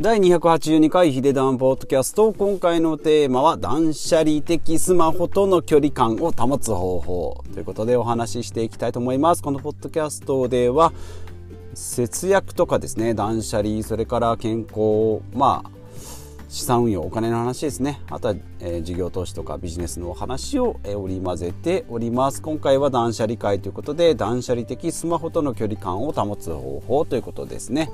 第282回ヒデダンポッドキャスト。今回のテーマは断捨離的スマホとの距離感を保つ方法ということでお話ししていきたいと思います。このポッドキャストでは節約とかですね、断捨離、それから健康、まあ資産運用お金の話ですねあとは、えー、事業投資とかビジネスのお話を、えー、織り交ぜております今回は断捨離会ということで断捨離的スマホとの距離感を保つ方法ということですね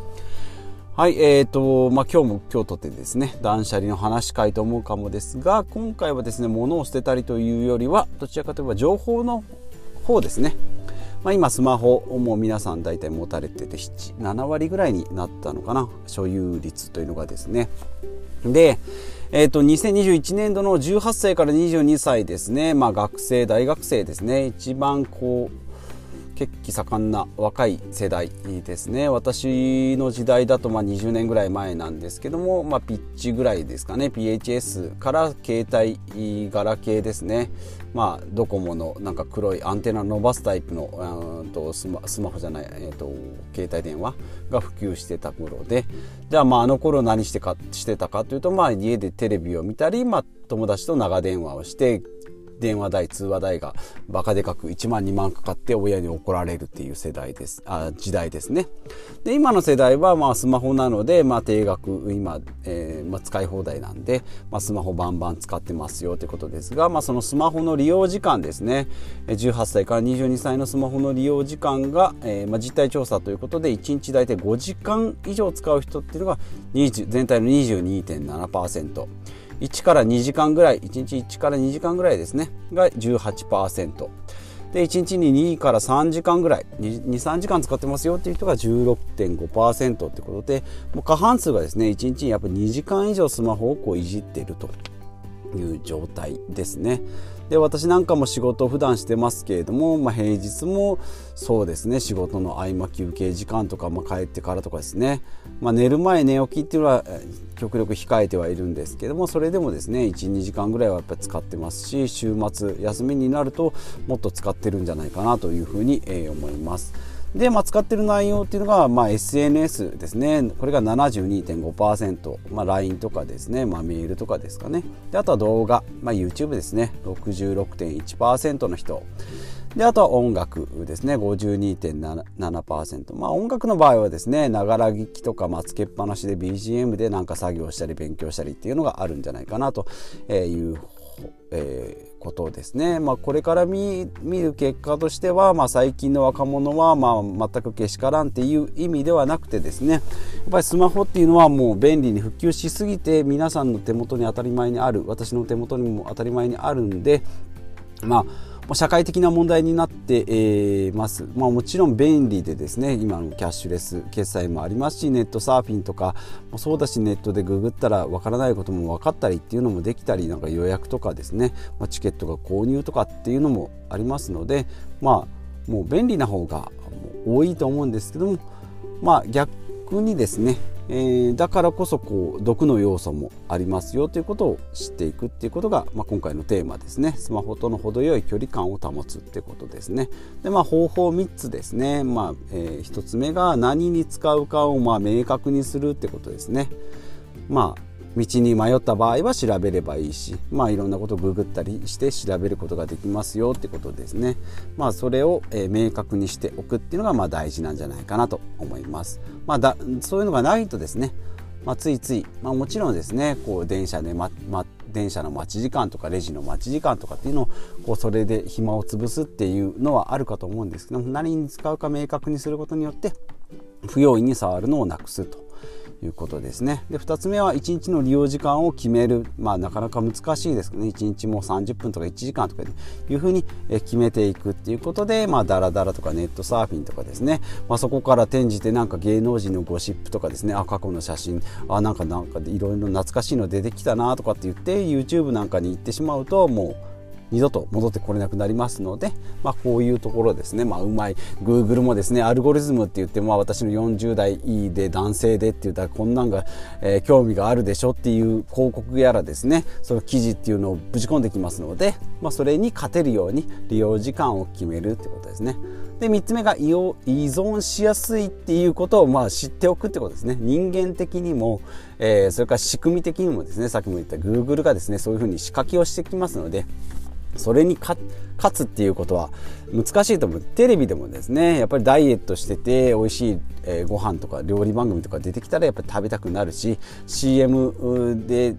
はい、えーとまあ、今日も今日とてですね断捨離の話したいと思うかもですが今回はですね物を捨てたりというよりはどちらかといえば情報の方ですね、まあ、今スマホをもう皆さん大体持たれてて7割ぐらいになったのかな所有率というのがですね。で、えーと、と2021年度の18歳から22歳ですね、まあ、学生大学生ですね。一番こう血気盛んな若い世代ですね。私の時代だとまあ20年ぐらい前なんですけども、まあ、ピッチぐらいですかね。PHS から携帯ガラケーですね。まあドコモのなんか黒いアンテナ伸ばすタイプのうんとスマスマホじゃない、えーと、携帯電話が普及してた頃で。じゃあまああの頃何してかしてたかというとまあ家でテレビを見たり、まあ、友達と長電話をして電話代通話代がバカでかく1万2万かかって親に怒られるっていう世代です。あ時代ですね。で今の世代はまあスマホなので、まあ、定額今、えーまあ、使い放題なんで、まあ、スマホバンバン使ってますよということですが、まあ、そのスマホの利用時間ですね。18歳から22歳のスマホの利用時間が、えーまあ、実態調査ということで1日大体5時間以上使う人っていうのが20全体の22.7%。1から2時間ぐらい1日1から2時間ぐらいですねが18%で1日に2から3時間ぐらい23時間使ってますよっていう人が16.5%ってことでもう過半数がですね1日にやっぱり2時間以上スマホをこういじっていると。いう状態ですね。で私なんかも仕事を普段してますけれども、まあ、平日もそうですね仕事の合間休憩時間とか、まあ、帰ってからとかですね、まあ、寝る前寝起きっていうのは極力控えてはいるんですけどもそれでもですね12時間ぐらいはやっぱり使ってますし週末休みになるともっと使ってるんじゃないかなというふうに、え思います。で、まあ、使ってる内容っていうのが、まあ、SNS ですね。これが72.5%、まあ、LINE とかですね、まあ、メールとかですかね。であとは動画、まあ、YouTube ですね。66.1%の人。であとは音楽ですね。52.7%まあ音楽の場合はですねながら聞きとか、まあ、つけっぱなしで BGM でなんか作業したり勉強したりっていうのがあるんじゃないかなというえー、ことですね、まあ、これから見る結果としては、まあ、最近の若者は、まあ、全くけしからんっていう意味ではなくてですね。やっぱりスマホっていうのはもう便利に普及しすぎて皆さんの手元に当たり前にある私の手元にも当たり前にあるんでまあ社会的な問題になってます、まあ、もちろん便利でですね今のキャッシュレス決済もありますしネットサーフィンとかもそうだしネットでググったらわからないことも分かったりっていうのもできたりなんか予約とかですね、ま、チケットが購入とかっていうのもありますのでまあもう便利な方が多いと思うんですけどもまあ逆にですねえー、だからこそこう毒の要素もありますよということを知っていくっていうことが、まあ、今回のテーマですね。スマホとの程よい距離感を保つってことですね。で、まあ、方法3つですね、まあえー、1つ目が何に使うかをまあ明確にするってことですね。まあ道に迷った場合は調べればいいし、まあ、いろんなことをググったりして調べることができますよってことですね。まあ、それを、え明確にしておくっていうのがまあ大事なんじゃないかなと思います。まあ、だそういうのがないとですね、まあ、ついつい、まあ、もちろんですねこう電車で、まま、電車の待ち時間とかレジの待ち時間とかっていうのをこうそれで暇を潰すっていうのはあるかと思うんですけど何に使うか明確にすることによって不用意に触るのをなくすということですね。で2つ目は1日の利用時間を決める、まあ、なかなか難しいですけどね。1日もう30分とか1時間とかいうふうに決めていくっていうことで、まあ、ダラダラとかネットサーフィンとかですね、まあ、そこから転じてなんか芸能人のゴシップとかですね。あ過去の写真。あなんかなんかいろいろ懐かしいの出てきたなとかって言って YouTube なんかに行ってしまうともう二度と戻ってこれなくなりますので、まあ、こういうところですね、まあ、うまい。Google もですねアルゴリズムって言って、まあ、私の40代で男性でって言ったらこんなんが、えー、興味があるでしょっていう広告やらですね。その記事っていうのをぶち込んできますので、まあ、それに勝てるように利用時間を決めるってことですね。で3つ目が依存しやすいっていうことをまあ知っておくってことですね。人間的にも、えー、それから仕組み的にもですねさっきも言った Google がですねそういうふうに仕掛けをしてきますのでそれに勝つっていうことは難しいと思う。テレビでもですねやっぱりダイエットしてて美味しい、えー、ご飯とか料理番組とか出てきたらやっぱり食べたくなるし CM で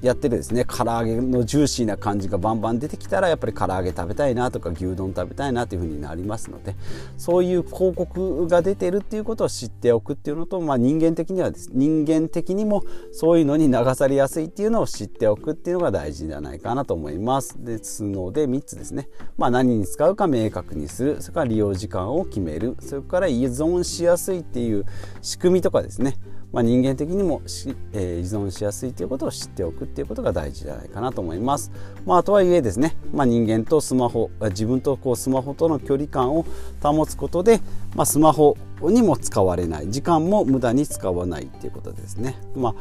やってるですね唐揚げのジューシーな感じがバンバン出てきたらやっぱり唐揚げ食べたいなとか牛丼食べたいなというふうになりますのでそういう広告が出てるっていうことを知っておくっていうのと、まあ、人間的にはです。人間的にもそういうのに流されやすいっていうのを知っておくっていうのが大事じゃないかなと思います。ですので3つですね、まあ、何に使うか明確にする。それから利用時間を決める。それから依存しやすいっていう仕組みとかですね。まあ、人間的にもし、えー、依存しやすいということを知っておくっていうことが大事じゃないかなと思います。まあ、とはいえですね、まあ、人間とスマホ自分とこうスマホとの距離感を保つことで、まあ、スマホにも使われない時間も無駄に使わないっていうことですね。まあ、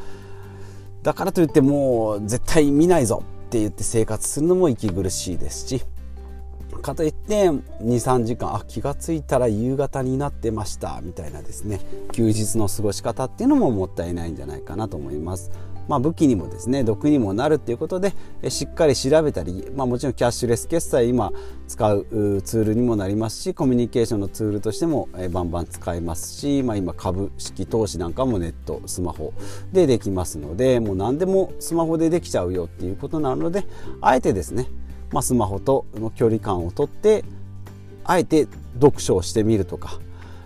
だからといってもう絶対見ないぞって言って生活するのも息苦しいですしかといって23時間あ気が付いたら夕方になってましたみたいなですね休日の過ごし方っていうのももったいないんじゃないかなと思います。まあ、武器にもですね毒にもなるっていうことでしっかり調べたり、まあ、もちろんキャッシュレス決済今使うツールにもなりますしコミュニケーションのツールとしてもバンバン使えますし、まあ、今株式投資なんかもネットスマホでできますのでもう何でもスマホでできちゃうよっていうことなのであえてですねまあ、スマホとの距離感をとってあえて読書をしてみるとか、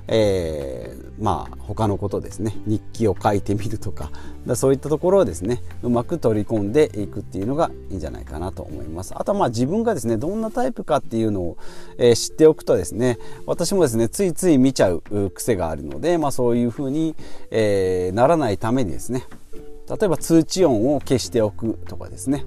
えー、まあ他のことですね。日記を書いてみるとか。だそういったところをですねうまく取り込んでいくっていうのがいいんじゃないかなと思います。あとはまあ自分がですねどんなタイプかっていうのを、えー、知っておくとですね私もですねついつい見ちゃう癖があるので、まあ、そういうふうに、えー、ならないためにですね例えば通知音を消しておくとかですね。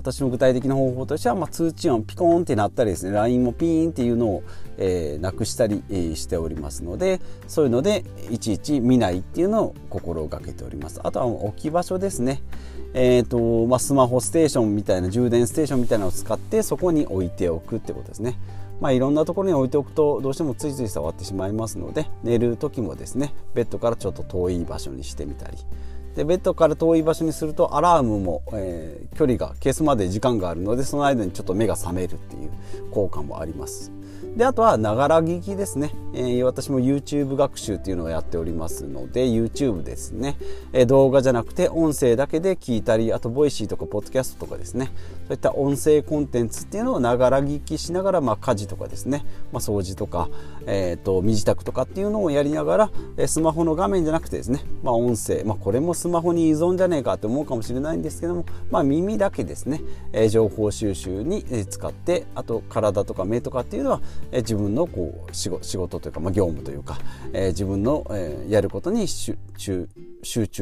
私の具体的な方法としては、まあ、通知音ピコーンってなったりですね LINE もピーンっていうのを、えー、なくしたり、えー、しておりますのでそういうのでいちいち見ないっていうのを心がけております。あとは置き場所ですね。えーとまあ、スマホステーションみたいな充電ステーションみたいなのを使ってそこに置いておくってことですね。まあ、いろんなところに置いておくとどうしてもついつい触ってしまいますので寝る時もですねベッドからちょっと遠い場所にしてみたりでベッドから遠い場所にするとアラームも、えー、距離が消すまで時間があるのでその間にちょっと目が覚めるっていう効果もあります。であとはながら聞きですね、えー、私も YouTube 学習っていうのをやっておりますので YouTube ですね、えー、動画じゃなくて音声だけで聞いたりあとボイシーとかポッドキャストとかですね。そういった音声コンテンツっていうのをながら聞きしながら、まあ、家事とかですね、まあ、掃除とか、えーと、身支度とかっていうのをやりながら、えスマホの画面じゃなくてですね、まあ、音声、まあ、これもスマホに依存じゃねえかと思うかもしれないんですけども、まあ、耳だけですね、え情報収集に使ってあと体とか目とかっていうのはえ自分のこう仕事というか、まあ、業務というか、え、自分の、え、やることに集中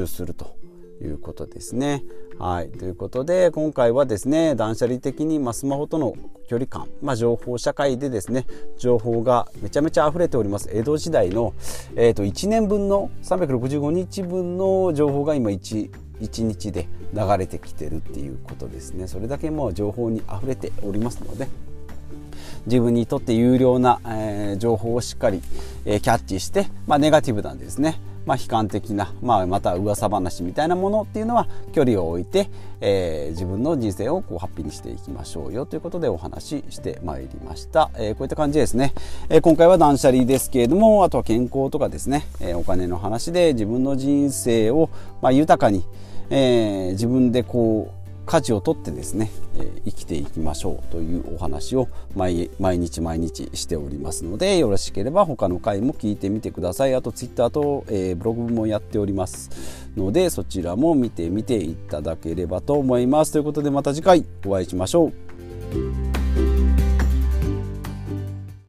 するということですね。はい。ということで、今回はですね、断捨離的に、まあ、スマホとの距離感、まあ、情報社会でですね、情報がめちゃめちゃ溢れております。江戸時代の、え、ー、と、1年分の365日分の情報が今1、1日で流れてきてるっていうことですね。それだけもう情報に溢れておりますので、自分にとって有料な、えー、情報をしっかり、えー、キャッチして、まあ、ネガティブなんですね。まあ、悲観的な、まあ、また噂話みたいなものっていうのは距離を置いて、えー、自分の人生をこうハッピーにしていきましょうよということでお話ししてまいりました、えー、こういった感じですね、えー、今回は断捨離ですけれどもあとは健康とかですね、えお金の話で自分の人生を、ま、豊かに、え自分でこう舵を取ってですね、え生きていきましょうというお話を毎日毎日しておりますのでよろしければ他の回も聞いてみてください。あと Twitter と、え、ブログもやっておりますのでそちらも見てみていただければと思います。ということでまた次回お会いしましょう。